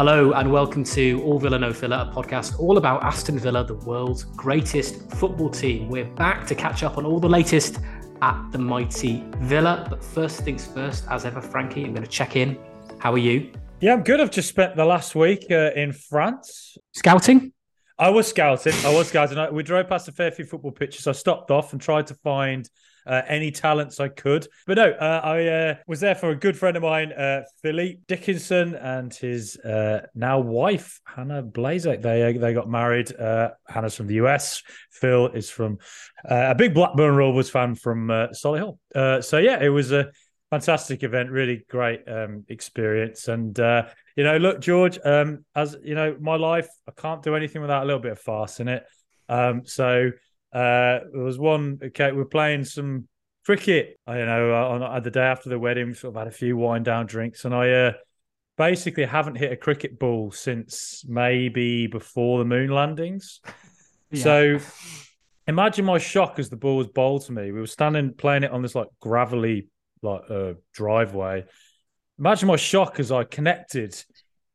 Hello and welcome to All Villa No Filler, a podcast all about Aston Villa, the world's greatest football team. We're back to catch up on all the latest at the mighty Villa. But first things first, as ever, Frankie, I'm going to check in. How are you? Yeah, I'm good. I've just spent the last week uh, in France. Scouting? I was scouting. I was scouting. We drove past a fair few football pitches. I stopped off and tried to find uh, any talents I could. But no, uh, I uh, was there for a good friend of mine, uh, Philippe Dickinson, and his uh, now wife, Hannah Blazek. They uh, they got married. Hannah's from the US. Phil is from a big Blackburn Rovers fan from uh, Solihull. so yeah, it was a fantastic event, really great um, experience. And you know, look, George, um, as you know, my life, I can't do anything without a little bit of farce in it. Um, so uh, there was one. Okay, we're playing some cricket. I don't know on, on the day after the wedding, sort of had a few wind down drinks, and I uh, basically haven't hit a cricket ball since maybe before the moon landings. Yeah. So imagine my shock as the ball was bowled to me. We were standing playing it on this like gravelly like uh, driveway. Imagine my shock as I connected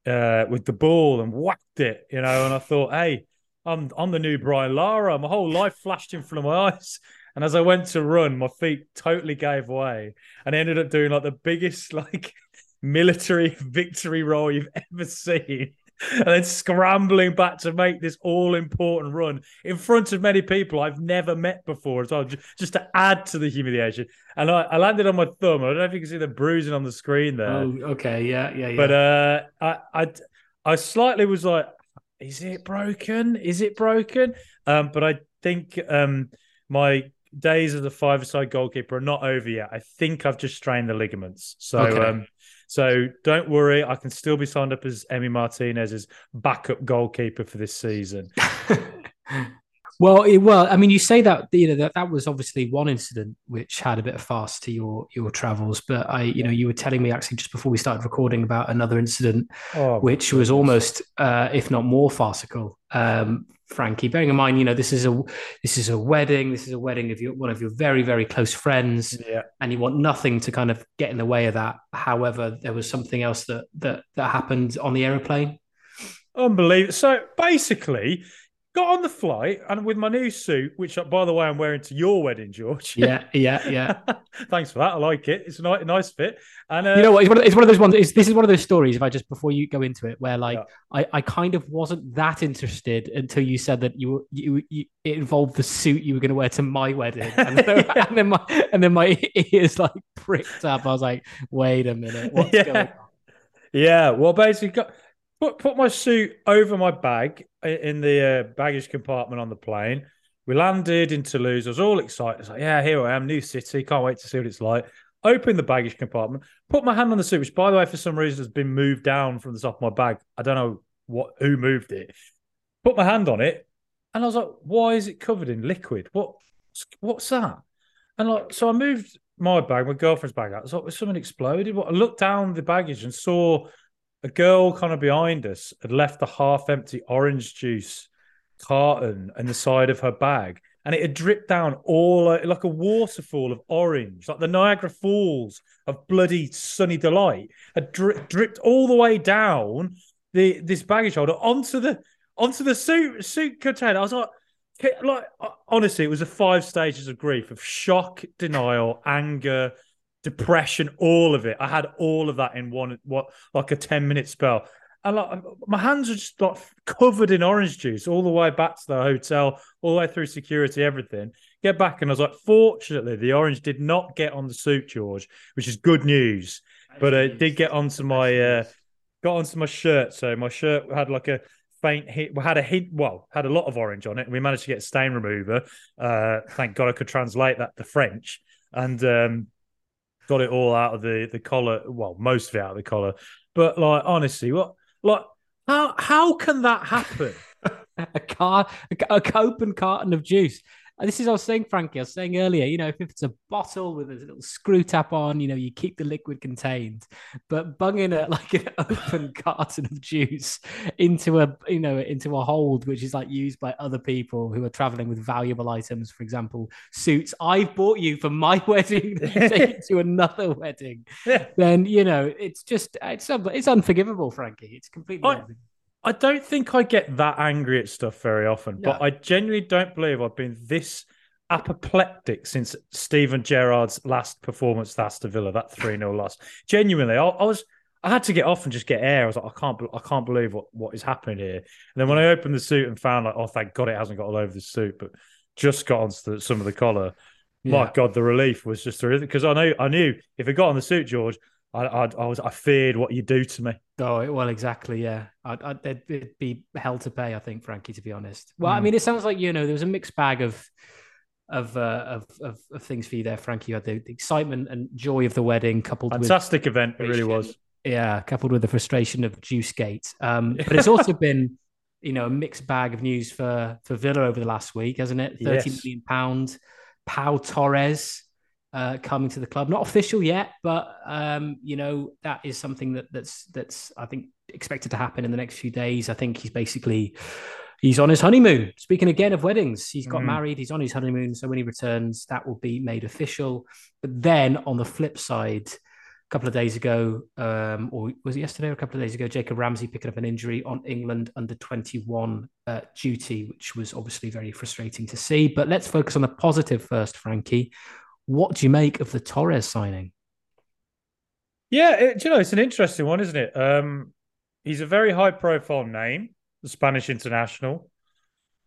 uh, with the ball and whacked it, you know, and I thought, hey, I'm I'm the new Brian Lara. My whole life flashed in front of my eyes. And as I went to run, my feet totally gave way. And I ended up doing like the biggest like military victory roll you've ever seen. And then scrambling back to make this all important run in front of many people I've never met before as well, just to add to the humiliation. And I, I landed on my thumb. I don't know if you can see the bruising on the screen there. Oh, okay. Yeah. Yeah. yeah. But uh, I, I, I slightly was like, is it broken? Is it broken? Um, but I think um, my days as a five-side goalkeeper are not over yet. I think I've just strained the ligaments. So, okay. um, so don't worry. I can still be signed up as Emi Martinez's backup goalkeeper for this season. Well, it, well, I mean, you say that you know that that was obviously one incident which had a bit of fast to your your travels, but I, you know, you were telling me actually just before we started recording about another incident, oh, which was almost, uh, if not more farcical. Um, Frankie, bearing in mind, you know, this is a this is a wedding. This is a wedding of your one of your very very close friends, yeah. and you want nothing to kind of get in the way of that. However, there was something else that that that happened on the aeroplane. Unbelievable. So basically, got on the flight and with my new suit, which by the way I'm wearing to your wedding, George. Yeah, yeah, yeah. Thanks for that. I like it. It's a nice, nice fit. And uh, you know what? It's one, of, it's one of those ones. this is one of those stories. If I just before you go into it, where like yeah. I, I kind of wasn't that interested until you said that you you, you it involved the suit you were going to wear to my wedding, and then, yeah. and then my and then my ears like pricked up. I was like, wait a minute, what's yeah. going on? Yeah. Well, basically. Put put my suit over my bag in the uh, baggage compartment on the plane. We landed in Toulouse. I was all excited. I was like, yeah, here I am, new city. Can't wait to see what it's like. Open the baggage compartment, put my hand on the suit, which, by the way, for some reason has been moved down from the top of my bag. I don't know what who moved it. Put my hand on it, and I was like, why is it covered in liquid? What what's that? And like, so I moved my bag, my girlfriend's bag out. I was like, something exploded? What? I looked down the baggage and saw a girl kind of behind us had left the half empty orange juice carton in the side of her bag and it had dripped down all like a waterfall of orange, like the Niagara Falls of bloody sunny delight, had dri- dripped all the way down the this baggage holder onto the onto the suit suit container. I was like, like honestly, it was a five stages of grief of shock, denial, anger, depression, all of it. I had all of that in one, what like a ten minute spell. And like my hands were just like covered in orange juice all the way back to the hotel, all the way through security, everything. Get back, and I was like, fortunately, the orange did not get on the suit, George, which is good news. But it did get onto my uh, got onto my shirt. So my shirt had like a faint hit. We had a hint, well, had a lot of orange on it. And we managed to get stain remover. Uh, thank God I could translate that to French. And um, got it all out of the the collar. Well, most of it out of the collar. But like honestly, what like how how can that happen? a car, a, a open carton of juice. This is what I was saying, Frankie. I was saying earlier, you know, if, it's a bottle with a little screw tap on, you know, you keep the liquid contained. But bunging a like an open carton of juice into a you know into a hold, which is like used by other people who are traveling with valuable items, for example, suits. I've bought you for my wedding. take it to another wedding. Yeah. Then you know it's just it's it's unforgivable, Frankie. It's completely. I don't think I get that angry at stuff very often, No. but I genuinely don't believe I've been this apoplectic since Steven Gerrard's last performance at Aston Villa, that 3 0 loss. Genuinely, I, I was. I had to get off and just get air. I was like, I can't, I can't believe what, what is happening here. And then when I opened the suit and found like, oh, thank God it hasn't got all over the suit, but just got onto the, some of the collar. My God, the relief was just terrific because I know, I knew if it got on the suit, George, I, I, I was, I feared what you'd do to me. Oh well, exactly. Yeah, I'd, I'd, it'd, it'd be hell to pay. I think, Frankie. To be honest. Well, I Mm. mean, it sounds like you know there was a mixed bag of of uh, of, of of things for you there, Frankie. You had the, the excitement and joy of the wedding, coupled Fantastic event, it really was. yeah, coupled with the frustration of Juicegate. Um, but it's also been you know a mixed bag of news for for Villa over the last week, hasn't it? Thirty Yes. million pound. Pau Torres uh, coming to the club. Not official yet, but um, you know that is something that that's that's I think expected to happen in the next few days. I think he's basically he's on his honeymoon. Speaking again of weddings, he's got Mhm. married. He's on his honeymoon, so when he returns, that will be made official. But then on the flip side. A couple of days ago, um, or was it yesterday or a couple of days ago? Jacob Ramsey picking up an injury on England under 21 uh, duty, which was obviously very frustrating to see. But let's focus on the positive first, Frankie. What do you make of the Torres signing? Yeah, it, you know, it's an interesting one, isn't it? Um, he's a very high profile name, the Spanish international.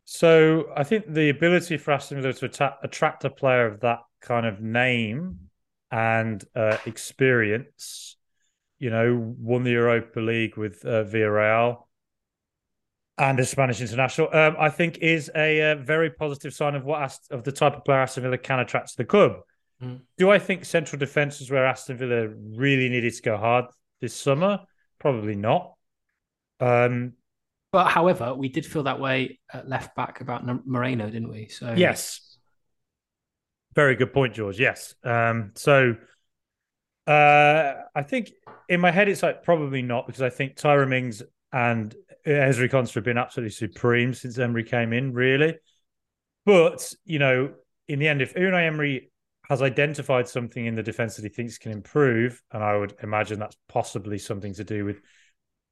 So I think the ability for Aston Villa to attract a player of that kind of name and uh, experience, you know, won the Europa League with uh, Villarreal and a Spanish international, um, I think is a, uh very positive sign of what Ast- of the type of player Aston Villa can attract to the club. Mm. Do I think central defence is where Aston Villa really needed to go hard this summer? Probably not. Um, But however, we did feel that way at left back about N- Moreno, didn't we? So Yes. Very good point, George. Yes. Um, so uh, I think in my head, it's like probably not because I think Tyra Mings and Ezri Konsa have been absolutely supreme since Emery came in, really. But, you know, in the end, if Unai Emery has identified something in the defense that he thinks can improve, and I would imagine that's possibly something to do with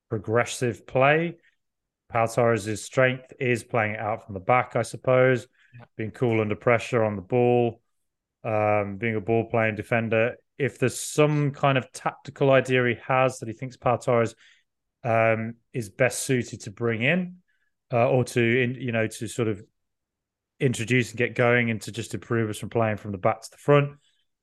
progressive play. Pau Torres' strength is playing it out from the back, I suppose, being cool under pressure on the ball, um, being a ball playing defender. If there's some kind of tactical idea he has that he thinks Pau Torres um, is best suited to bring in, uh, or to in, you know to sort of introduce and get going and to just improve us from playing from the back to the front,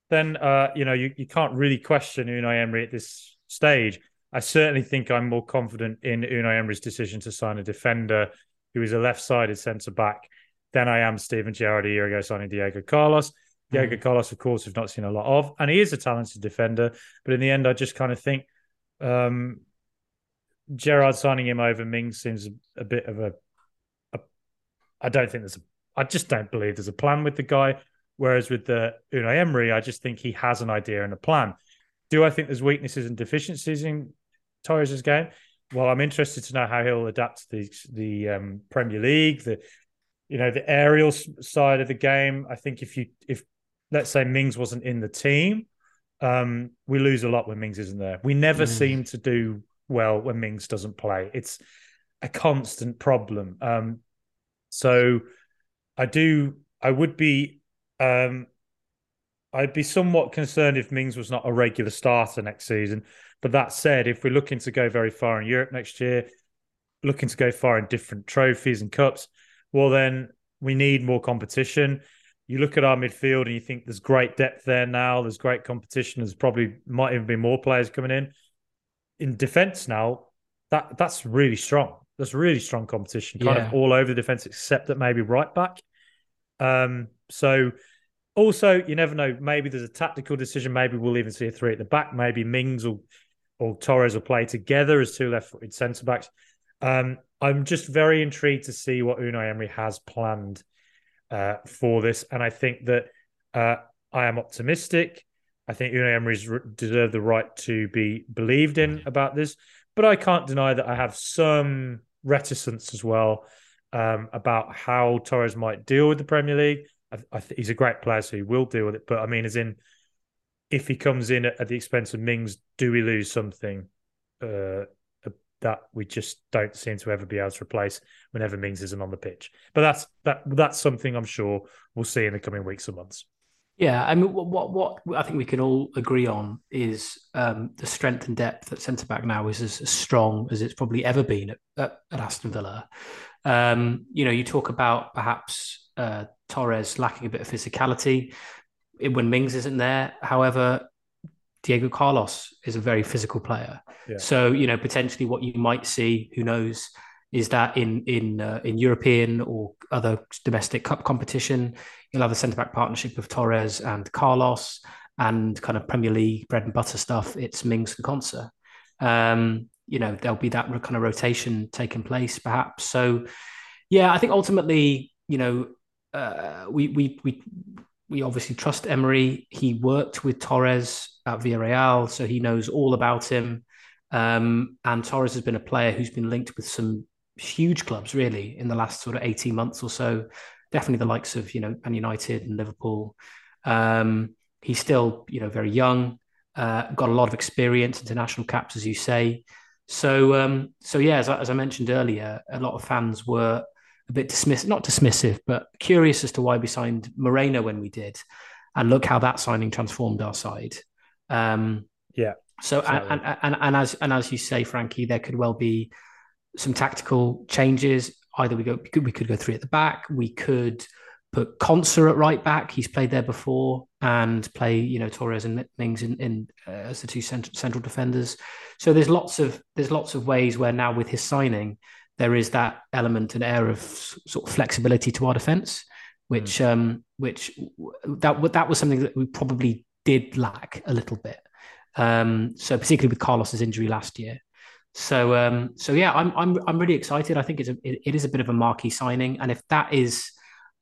then uh, you know you, you can't really question Unai Emery at this stage. I certainly think I'm more confident in Unai Emery's decision to sign a defender who is a left-sided centre back than I am Steven Gerrard a year ago signing Diego Carlos. Diego Carlos, of course, we've not seen a lot of, and he is a talented defender. But in the end, I just kind of think um, Gerrard signing him over Ming seems a, bit of a, a. I don't think there's a. I just don't believe there's a plan with the guy. Whereas with the Unai Emery, I just think he has an idea and a plan. Do I think there's weaknesses and deficiencies in Torres' game? Well, I'm interested to know how he'll adapt to the the um, Premier League, the you know the aerial side of the game. I think if you if let's say Mings wasn't in the team, um, we lose a lot when Mings isn't there. We never Mm. seem to do well when Mings doesn't play. It's a constant problem. Um, so I do. I would be. Um, I'd be somewhat concerned if Mings was not a regular starter next season. But that said, if we're looking to go very far in Europe next year, looking to go far in different trophies and cups, well, then we need more competition. You look at our midfield and you think there's great depth there now. There's great competition. There's probably might even be more players coming in. In defense now, that that's really strong. That's really strong competition, kind Yeah. of all over the defense, except that maybe right back. Um, so also, you never know. Maybe there's a tactical decision. Maybe we'll even see a three at the back. Maybe Mings or or Torres will play together as two left-footed centre backs. Um, I'm just very intrigued to see what Unai Emery has planned. uh, for this. And I think that uh, I am optimistic. I think Unai Emery's deserve the right to be believed in about this, but I can't deny that I have some reticence as well um, about how Torres might deal with the Premier League. I, I th- he's a great player, so he will deal with it. But I mean, as in, if he comes in at, at the expense of Mings, do we lose something uh, that we just don't seem to ever be able to replace whenever Mings isn't on the pitch? But that's that that's something I'm sure we'll see in the coming weeks and months. Yeah, I mean, what what, what I think we can all agree on is um, the strength and depth at centre back now is as, as, strong as it's probably ever been at, at, at Aston Villa. Um, you know, you talk about perhaps uh, Torres lacking a bit of physicality when Mings isn't there. However, Diego Carlos is a very physical player. Yeah. So, you know, potentially what you might see, who knows, is that in in uh, in European or other domestic cup competition, you'll have a centre back partnership of Torres and Carlos, and kind of Premier League bread and butter stuff. It's Mings and Konsa. Um, you know, there'll be that kind of rotation taking place, perhaps. So, yeah, I think ultimately, you know, uh, we we we we obviously trust Emery. He worked with Torres at Villarreal, so he knows all about him. Um, and Torres has been a player who's been linked with some huge clubs really in the last sort of 18 months or so. Definitely the likes of, you know, Man United and Liverpool. Um, he's still, you know, very young, uh, got a lot of experience, international caps, as you say. So, um, so yeah, as, as I mentioned earlier, a lot of fans were a bit dismissive, not dismissive, but curious as to why we signed Moreno when we did. And look how that signing transformed our side. Um, yeah. So, exactly. and, and, and, and, as, and as you say, Frankie, there could well be some tactical changes. Either we go, we could, we could go three at the back. We could put Konsa at right back. He's played there before, and play you know Torres and Mings in, in uh, as the two cent- central defenders. So there's lots of there's lots of ways where now with his signing there is that element and air of sort of flexibility to our defense, which mm. um which that that was something that we probably did lack a little bit. Um, so particularly with Carlos's injury last year. So um, so yeah, I'm I'm I'm really excited. I think it's a, it, it is a bit of a marquee signing, and if that is,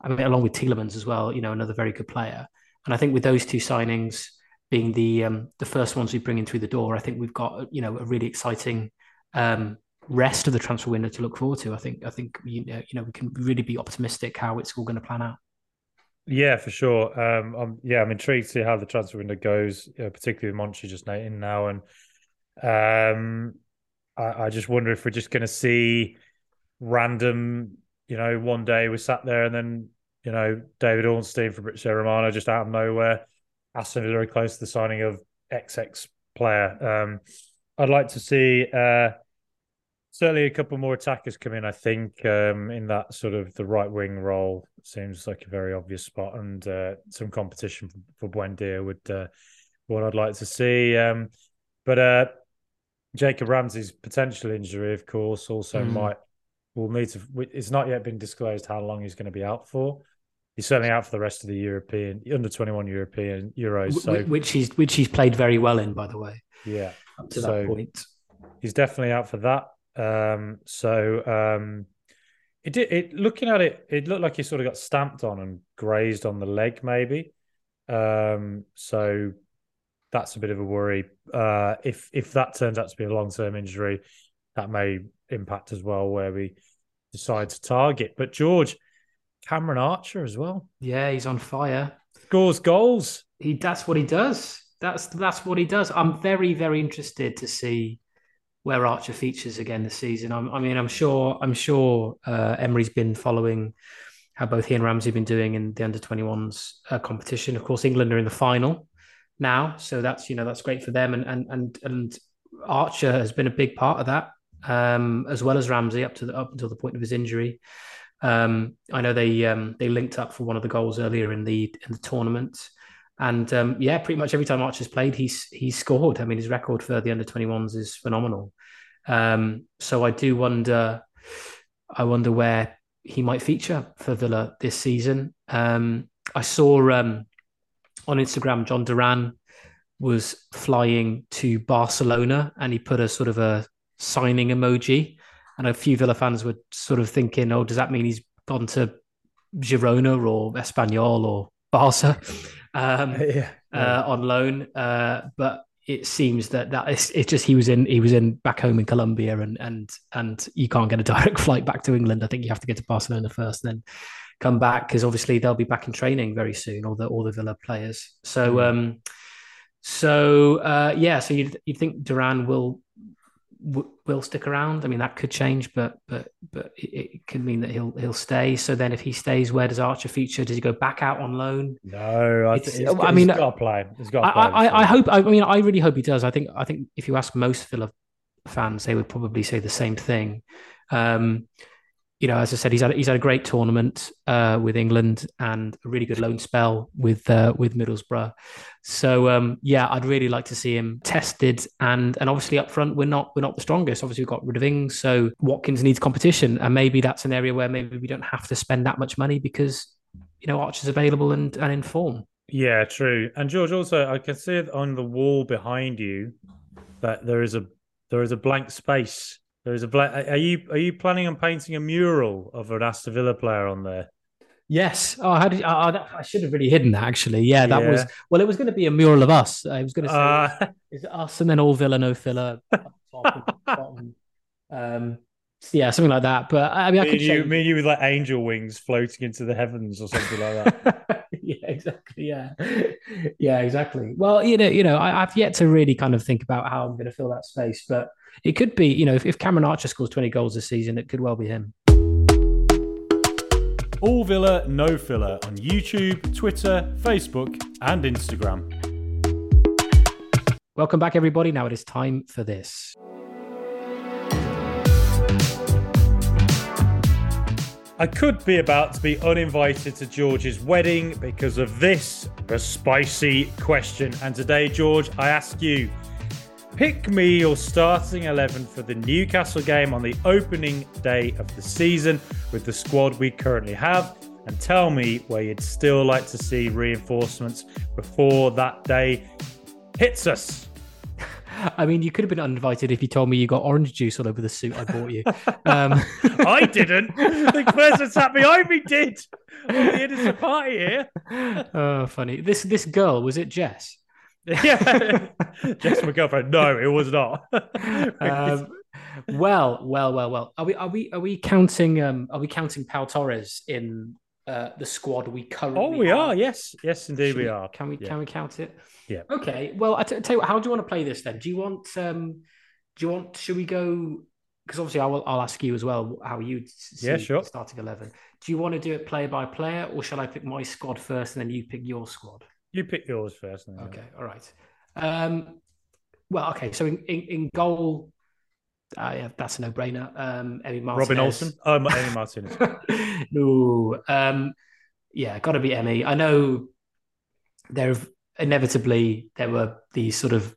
I mean, along with Tielemans as well, you know, another very good player. And I think with those two signings being the um, the first ones we bring in through the door, I think we've got you know a really exciting um, rest of the transfer window to look forward to. I think I think you know, you know we can really be optimistic how it's all going to plan out. Yeah, for sure. Um, I'm, yeah, I'm intrigued to see how the transfer window goes, uh, particularly with Monchi just now, and um, I, I just wonder if we're just going to see random, you know, one day we sat there and then, you know, David Ornstein from Fabrizio Romano just out of nowhere, Aston very close to the signing of XX player. Um, I'd like to see uh, certainly a couple more attackers come in. I think um, in that sort of the right wing role seems like a very obvious spot, and uh, some competition for, for Buendia would uh, what I'd like to see. Um, but uh, Jacob Ramsey's potential injury, of course, also mm. might will need to. It's not yet been disclosed how long he's going to be out for. He's certainly out for the rest of the European under twenty one European Euros, so which he's which he's played very well in, by the way. Yeah, up to so that point, he's definitely out for that. Um, so um, it did. It looking at it, it looked like he sort of got stamped on and grazed on the leg, maybe. Um, so that's a bit of a worry. Uh, if if that turns out to be a long term injury, that may impact as well where we decide to target. But George, Cameron Archer as well. Yeah, he's on fire. Scores goals. He that's what he does. That's that's what he does. I'm very very interested to see where Archer features again this season. I'm, i mean, I'm sure I'm sure uh, Emery's been following how both he and Ramsey have been doing in the under 21s uh, competition. Of course, England are in the final now, so that's you know that's great for them. And and and and Archer has been a big part of that, um, as well as Ramsey up to the, up until the point of his injury. Um, I know they um, they linked up for one of the goals earlier in the in the tournament, and um, yeah, pretty much every time Archer's played, he's he's scored. I mean, his record for the under twenty ones is phenomenal. Um, so I do wonder, I wonder where he might feature for Villa this season. Um, I saw on Instagram, Jhon Durán was flying to Barcelona and he put a sort of a signing emoji. And a few Villa fans were sort of thinking, oh, does that mean he's gone to Girona or Espanyol or Barca um, yeah, uh, on loan. Uh, but it seems that that it's, it's just he was in he was in back home in Colombia and and and you can't get a direct flight back to England. I think you have to get to Barcelona first, then come back because obviously they'll be back in training very soon, all the all the Villa players. So mm. um, so uh, yeah, so you you think Duran will will stick around. I mean, that could change, but but but it, it, could mean that he'll he'll stay. So then, if he stays, where does Archer feature? Does he go back out on loan? No, I, he's, I mean, he's got to play. He's got to play. I, I, I, hope. I mean, I really hope he does. I think. I think if you ask most Villa fans, they would probably say the same thing. Um, you know, as I said, he's had he's had a great tournament uh, with England and a really good loan spell with uh, with Middlesbrough. So um, yeah, I'd really like to see him tested and and obviously up front we're not we're not the strongest. Obviously we've got rid of Ings, so Watkins needs competition, and maybe that's an area where maybe we don't have to spend that much money because you know Archer's available and and in form. Yeah, true. And George, also I can see on the wall behind you that there is a there is a blank space there is a black. Are you are you planning on painting a mural of an Aston Villa player on there? Yes. Oh, how did oh, I should have really hidden that actually. Yeah, that yeah. was well. It was going to be a mural of us. I was going to say uh, is it us and then all Villa, no filler, um, yeah, something like that. But I mean, I could you, me you with like angel wings floating into the heavens or something like that. yeah, exactly. Yeah, yeah, exactly. Well, you know, you know, I, have yet to really kind of think about how I'm going to fill that space, but it could be, you know, if, if Cameron Archer scores 20 goals this season, it could well be him. All Villa, no filler on YouTube, Twitter, Facebook, and Instagram. Welcome back, everybody. Now it is time for this. I could be about to be uninvited to George's wedding because of this, the spicy question. And today, George, I ask you Pick me your starting 11 for the Newcastle game on the opening day of the season with the squad we currently have, and tell me where you'd still like to see reinforcements before that day hits us. I mean, you could have been uninvited if you told me you got orange juice all over the suit I bought you. Um... I didn't. The person sat behind me did. On the innocent party here. Oh, funny. This this girl was it Jess? Yeah, Jess, my girlfriend. No, it was not. um, well, well, well, well. Are we are we are we counting? Um, are we counting Pau Torres in uh, the squad we currently? Oh, we are. Yes, yes, indeed, we, we, are. Can we yeah. can we count it? Yeah. Okay. Well, I t- tell you what. How do you want to play this then? Do you want? Um, do you want? Should we go? Because obviously, I will. I'll ask you as well how you yeah, sure. starting eleven. Do you want to do it player by player, or shall I pick my squad first and then you pick your squad? You pick yours first. Then, Okay, all right. Um, well, okay. So in, in, in goal, uh, yeah, that's a no-brainer. Um, Emi Martinez. Robin Olsen. Oh, Emi Martinez. no. Um, yeah, got to be Emi. I know there have inevitably there were these sort of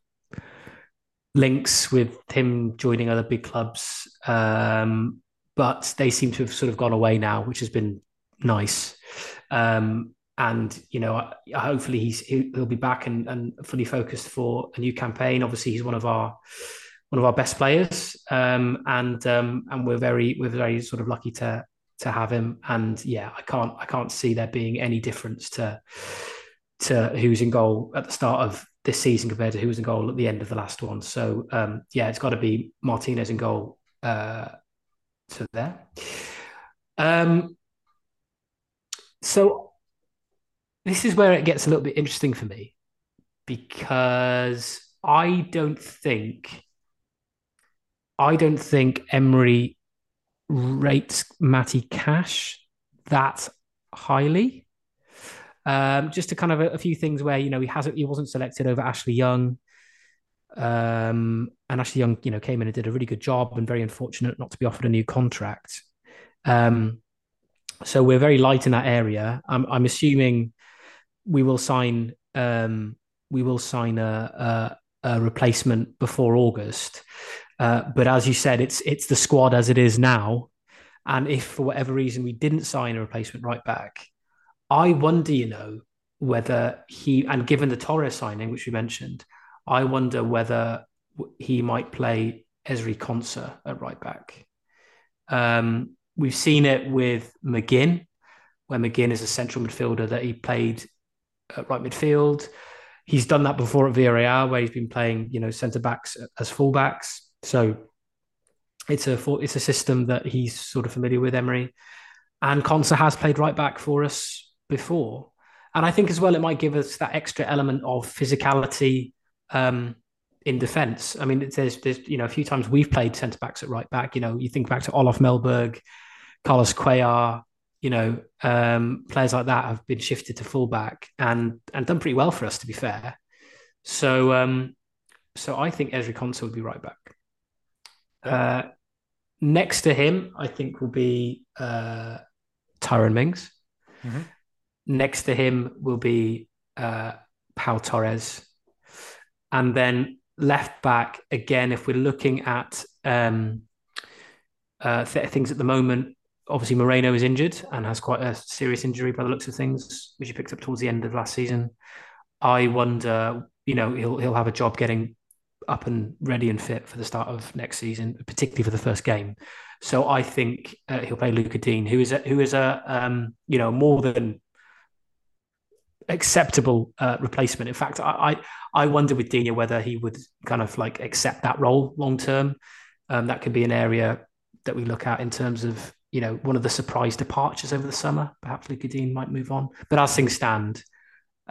links with him joining other big clubs, um, but they seem to have sort of gone away now, which has been nice. Um, and you know hopefully he's he'll be back and, and fully focused for a new campaign. Obviously he's one of our one of our best players. Um, and um, and we're very we're very sort of lucky to to have him. And yeah i can't i can't see there being any difference to to who's in goal at the start of this season compared to who was in goal at the end of the last one. So um, yeah it's got to be martinez in goal uh, there. Um, so this is where it gets a little bit interesting for me because I don't think I don't think Emery rates Matty Cash that highly. Um, just to kind of a, a, few things where you know he hasn't he wasn't selected over Ashley Young, um, and Ashley Young you know came in and did a really good job and very unfortunate not to be offered a new contract. Um, so we're very light in that area. I'm, I'm assuming we will sign um, we will sign a, a, a replacement before August. Uh, but as you said, it's it's the squad as it is now. And if for whatever reason we didn't sign a replacement right back, I wonder, you know, whether he and given the Torres signing, which we mentioned, I wonder whether he might play Ezri Konsa at right back. Um, we've seen it with McGinn where McGinn is a central midfielder that he played at right midfield. He's done that before at Villarreal, where he's been playing, you know, centre backs as fullbacks. So it's a it's a system that he's sort of familiar with, Emery. And Konsa has played right back for us before. And I think as well, it might give us that extra element of physicality um, in defence. I mean, there's, there's, you know, a few times we've played centre backs at right back. You know, you think back to Olof Mellberg, Carlos Cuellar, you know, um, players like that have been shifted to fullback and and done pretty well for us, to be fair. So, um, so I think Ezri Konsa would be right back. Uh, next to him, I think will be uh, Tyrone Mings. Mm-hmm. Next to him will be uh, Pau Torres. And then left back, again, if we're looking at um, uh, th- things at the moment, obviously Moreno is injured and has quite a serious injury by the looks of things, which he picked up towards the end of last season. I wonder, you know, he'll he'll have a job getting up and ready and fit for the start of next season, particularly for the first game. So I think uh, he'll play Lucas Digne, who is a, who is a um, you know more than acceptable uh, replacement. In fact, I, I, I wonder with Digne whether he would kind of like accept that role long term. Um, that could be an area that we look at in terms of you know one of the surprise departures over the summer. Perhaps Lucas Digne might move on, but as things stand,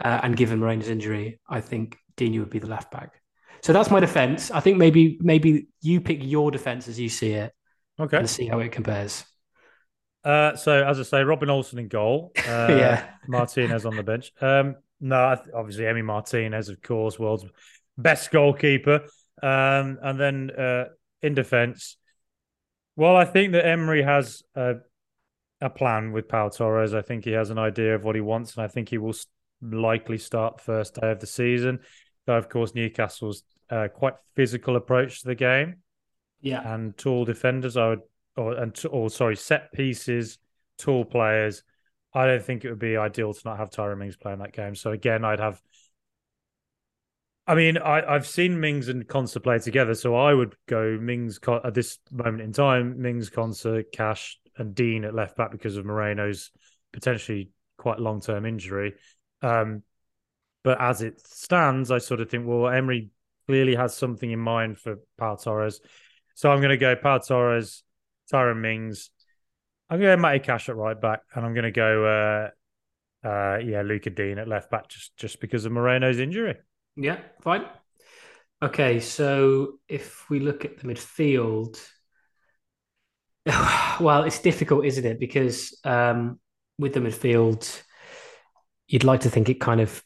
uh, and given Moreno's injury, I think Digne would be the left back. So that's my defense. I think maybe maybe you pick your defense as you see it. Okay. And see how it compares. Uh, so as I say, Robin Olsen in goal. Uh, yeah. Martinez on the bench. Um, no, obviously Emi Martinez, of course, world's best goalkeeper. Um, and then uh, in defence, well, I think that Emery has a, a plan with Pau Torres. I think he has an idea of what he wants, and I think he will likely start the first day of the season. Though, of course, Newcastle's uh, quite physical approach to the game. Yeah, and tall defenders. I would, or and or sorry, set pieces, tall players. I don't think it would be ideal to not have Tyrone Mings playing that game. So again, I'd have. I mean, I, I've seen Mings and Konsa play together, so I would go Mings at this moment in time. Mings, Konsa, Cash, and Digne at left back because of Moreno's potentially quite long term injury. Um, but as it stands, I sort of think, well, Emery clearly has something in mind for Pau Torres. So I'm going to go Pau Torres, Tyrone Mings. I'm going to go Matty Cash at right back, and I'm going to go, uh, uh, yeah, Luca Digne at left back, just just because of Moreno's injury. Yeah, fine. Okay, so if we look at the midfield, well, it's difficult, isn't it? Because um, with the midfield, you'd like to think it kind of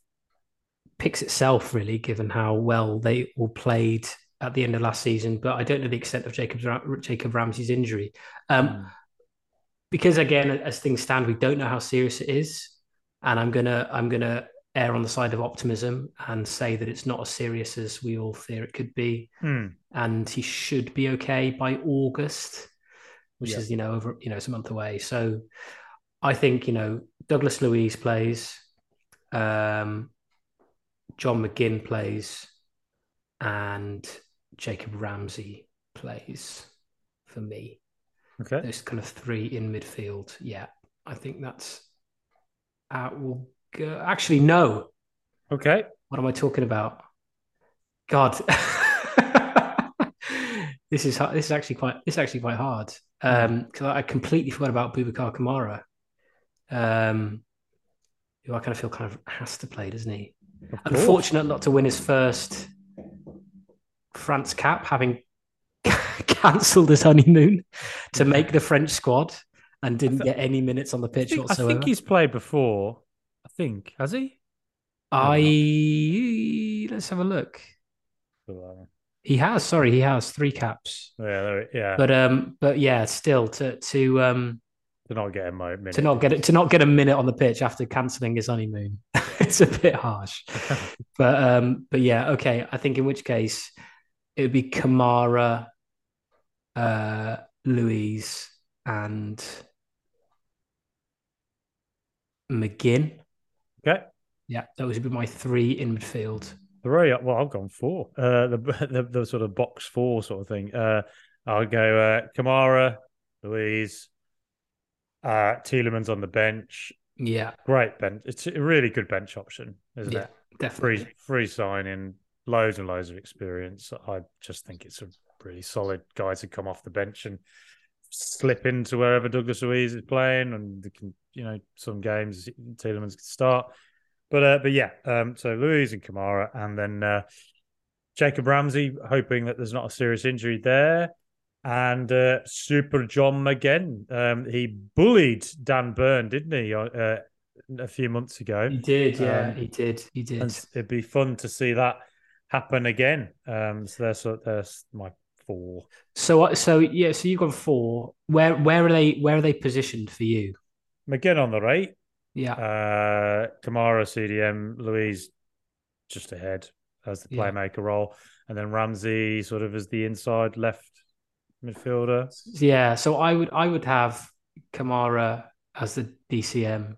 picks itself, really, given how well they all played at the end of last season. But I don't know the extent of Jacob's, Jacob Ramsey's injury. Um, mm. Because again, as things stand, we don't know how serious it is, and I'm gonna I'm gonna err on the side of optimism and say that it's not as serious as we all fear it could be, mm. and he should be okay by August, which is you know over you know it's a month away. So I think you know Douglas Luiz plays. Um, John McGinn plays and Jacob Ramsey plays for me. Okay. Those kind of three in midfield. Yeah. I think that's uh, will go. Actually, no. Okay. What am I talking about? God. this is this is actually quite this is actually quite hard. Um because I completely forgot about Boubacar Kamara. Um who I kind of feel kind of has to play, doesn't he? Unfortunate not to win his first France cap, having cancelled his honeymoon to make the French squad and didn't get any minutes on the pitch I think, whatsoever. I think he's played before. Think has he? I let's have a look. He has. Sorry, he has three caps. Yeah, yeah. But um, but yeah, still to to um to not get a minute. To not get it to not get a minute on the pitch after cancelling his honeymoon. it's a bit harsh. but um, but yeah, okay. I think in which case it would be Kamara, uh, Luiz, and McGinn. Yeah, those would be my three in midfield. Three. Well, I've gone four. Uh, the, the the sort of box four sort of thing. Uh, I'll go uh, Kamara, Luiz, uh, Tielemans on the bench, Yeah, great bench. It's a really good bench option, isn't yeah, it? definitely. Free free signing, loads and loads of experience. I just think it's a really solid guy to come off the bench and slip into wherever Douglas Luiz is playing, and can, you know, some games Tielemans can start. But uh, but yeah, um, so Luiz and Kamara, and then uh, Jacob Ramsey, hoping that there's not a serious injury there. And uh, Super John McGinn, um, he bullied Dan Burn, didn't he, uh, a few months ago? He did, yeah, Um, he did, he did. And it'd be fun to see that happen again. Um, so there's there's my four. So, uh, so yeah, so you've got four. Where, where are they? Where are they positioned for you? McGinn on the right, Yeah, uh, Kamara, CDM, Luiz just ahead as the Yeah. playmaker role, and then Ramsey sort of as the inside left midfielder. yeah. So I would, I would have Kamara as the DCM,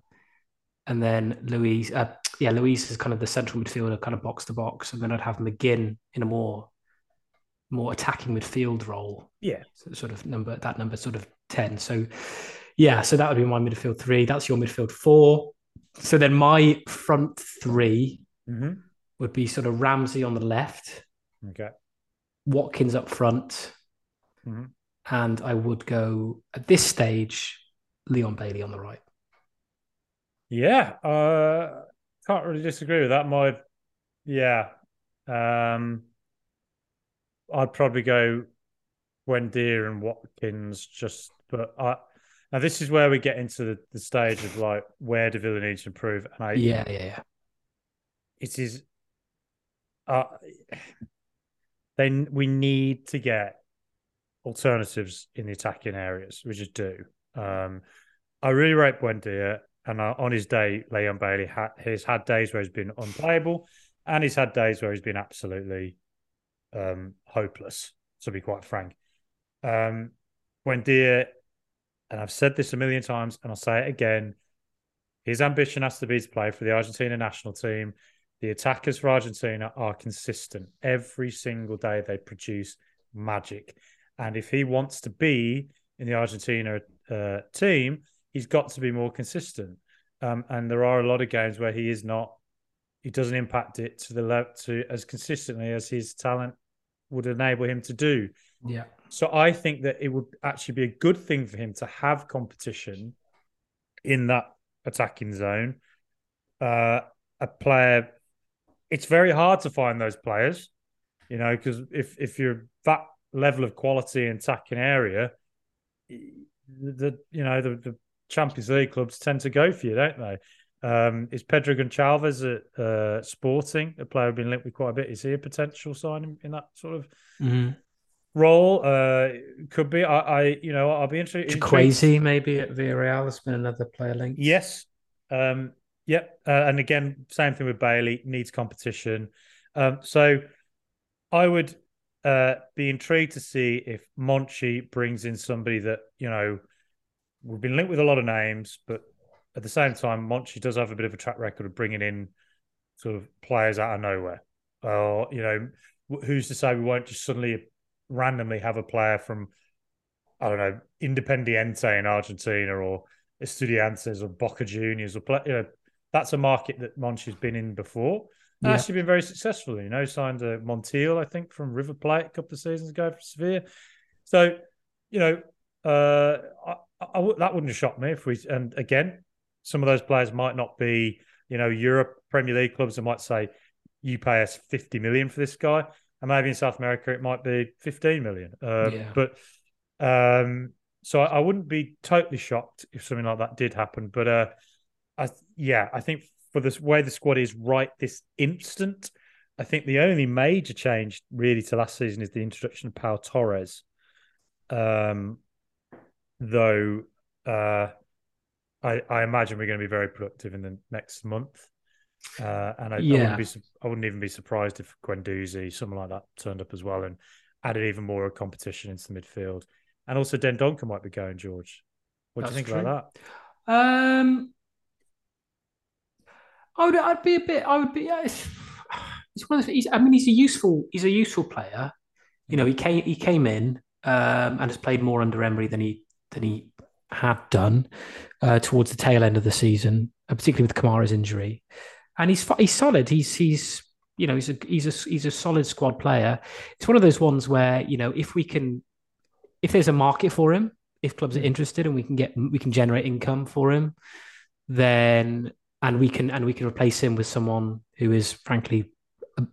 and then Luiz. Uh, yeah, Luiz is kind of the central midfielder, kind of box to box, and then I'd have McGinn in a more, more attacking midfield role. Yeah, So sort of number that number sort of 10 so yeah so that would be my midfield three that's your midfield four so then my front three hmm would be sort of ramsey on the left okay. watkins up front Mhm. and i would go at this stage leon bailey on the right Yeah, uh, can't really disagree with that. My, yeah, um, I'd probably go Buendia and Watkins. Just, but I now this is where we get into the, the stage of like where do Villa need to improve, and I yeah yeah yeah it is, uh, then we need to get alternatives in the attacking areas. We just do. Um, I really rate Buendia, and uh, on his day, Leon Bailey ha- has had days where he's been unplayable, and he's had days where he's been absolutely um, hopeless. To be quite frank, um, Buendia, and I've said this a million times, and I'll say it again. His ambition has to be to play for the Argentina national team. The attackers for Argentina are consistent. Every single day they produce magic. And if he wants to be in the Argentina uh, team, he's got to be more consistent. Um, and there are a lot of games where he is not, he doesn't impact it to the level to as consistently as his talent would enable him to do. yeah So I think that it would actually be a good thing for him to have competition in that attacking zone. Uh, a player, it's very hard to find those players, you know, because if if you're that level of quality in attacking area, the you know the, the Champions League clubs tend to go for you, don't they? Um, is Pedro Goncalves at uh, Sporting a player who's been linked with quite a bit? Is he a potential signing in that sort of mm-hmm. Role? Uh, could be. I, I you know, I'll be interested. Crazy maybe at Villarreal has been another player link. Yes. Um, yep. Uh, and again, same thing with Bailey, needs competition. Um, so I would uh, be intrigued to see if Monchi brings in somebody that, you know, we've been linked with a lot of names, but at the same time, Monchi does have a bit of a track record of bringing in sort of players out of nowhere. Or, you know, who's to say we won't just suddenly randomly have a player from, I don't know, Independiente in Argentina or Estudiantes or Boca Juniors or play, you know, that's a market that Monchi's been in before. And Yeah. Actually, been very successful. You know, signed a Montiel, I think, from River Plate a couple of seasons ago for Sevilla. So, you know, uh, I, I would- that wouldn't shock me if we. And again, some of those players might not be, you know, Europe Premier League clubs. that might say, "You pay us fifty million for this guy," and maybe in South America it might be fifteen million. Uh, Yeah. But um, so I, I wouldn't be totally shocked if something like that did happen. But uh, I yeah, I think for this way the squad is right this instant, I think the only major change really to last season is the introduction of Pau Torres. Um, though uh, I, I imagine we're going to be very productive in the next month. Uh, and I, I wouldn't be, I wouldn't even be surprised if Guendouzi, someone like that, turned up as well and added even more competition into the midfield. And also Dendoncker might be going, George. What do you That's think about that? Um, I would. I'd be a bit. I would be. Yeah, it's, it's one of the. He's, I mean, he's a useful. He's a useful player. You know, he came. He came in um, and has played more under Emery than he than he had done uh, towards the tail end of the season, uh, particularly with Kamara's injury. And he's he's solid. He's he's you know he's a he's a he's a solid squad player. It's one of those ones where you know if we can if there's a market for him, if clubs are interested and we can get we can generate income for him, then and we can and we can replace him with someone who is frankly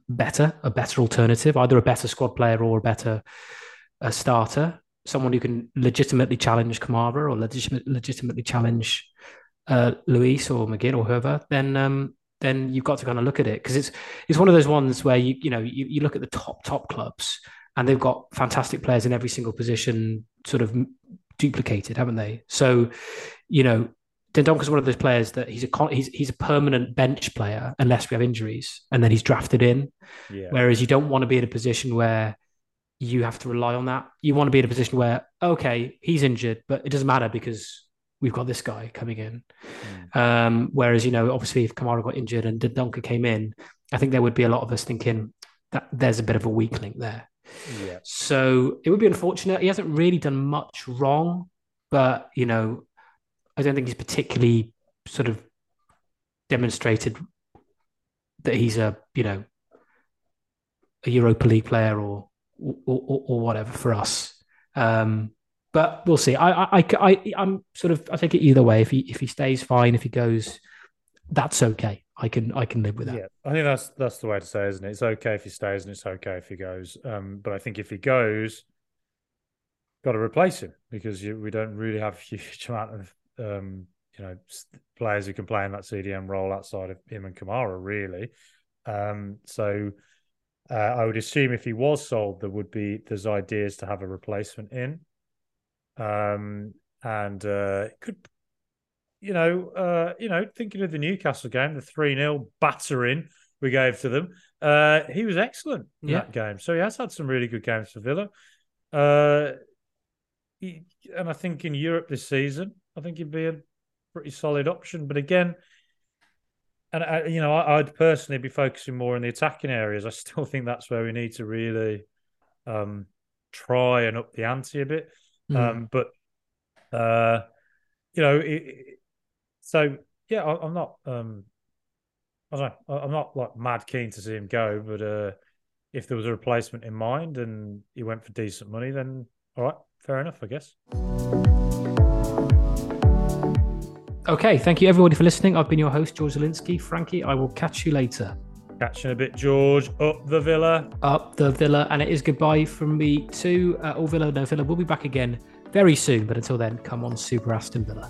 better, a better alternative, either a better squad player or a better a starter, someone who can legitimately challenge Kamara or legitimate, legitimately challenge uh, Luiz or McGinn or whoever, then um, then you've got to kind of look at it because it's it's one of those ones where you you know you, you look at the top top clubs and they've got fantastic players in every single position, sort of duplicated, haven't they? So, you know, Dendoncker's one of those players that he's a he's he's a permanent bench player unless we have injuries, and then he's drafted in. Yeah. Whereas you don't want to be in a position where you have to rely on that. You want to be in a position where okay, he's injured, but it doesn't matter because we've got this guy coming in. Mm. Um, whereas you know, obviously, if Kamara got injured and Dendoncker came in, I think there would be a lot of us thinking that there's a bit of a weak link there. Yeah. So it would be unfortunate. He hasn't really done much wrong, but you know, I don't think he's particularly sort of demonstrated that he's a you know a Europa League player or or, or, or whatever for us. Um, but we'll see. I, I, I, I'm sort of I take it either way. If he if he stays fine, if he goes, that's okay. I can I can live with that. Yeah, I think that's that's the way to say, isn't it? It's okay if he stays and it's okay if he goes. Um, but I think if he goes, got to replace him because you, we don't really have a huge amount of um, you know players who can play in that CDM role outside of him and Kamara, really. Um, so uh, I would assume if he was sold, there would be there's ideas to have a replacement in, um, and uh, it could, you know, uh, you know, thinking of the Newcastle game, the three 0 battering we gave to them, uh, he was excellent in yeah. that game. So he has had some really good games for Villa. Uh, he, and I think in Europe this season, I think he'd be a pretty solid option. But again, and I, you know, I, would personally be focusing more in the attacking areas. I still think that's where we need to really um, try and up the ante a bit. Mm. Um, but uh, you know, it, so yeah, I, am not. Um, I don't know. I'm not like mad keen to see him go, but uh, if there was a replacement in mind and he went for decent money, then all right, fair enough, I guess. Okay, thank you everybody for listening. I've been your host, George Zielinski. Frankie, I will catch you later. Catch you in a bit, George. Up the villa. Up the villa. And it is goodbye from me to uh, All Villa, No Filler. We'll be back again very soon. But until then, come on, Super Aston Villa.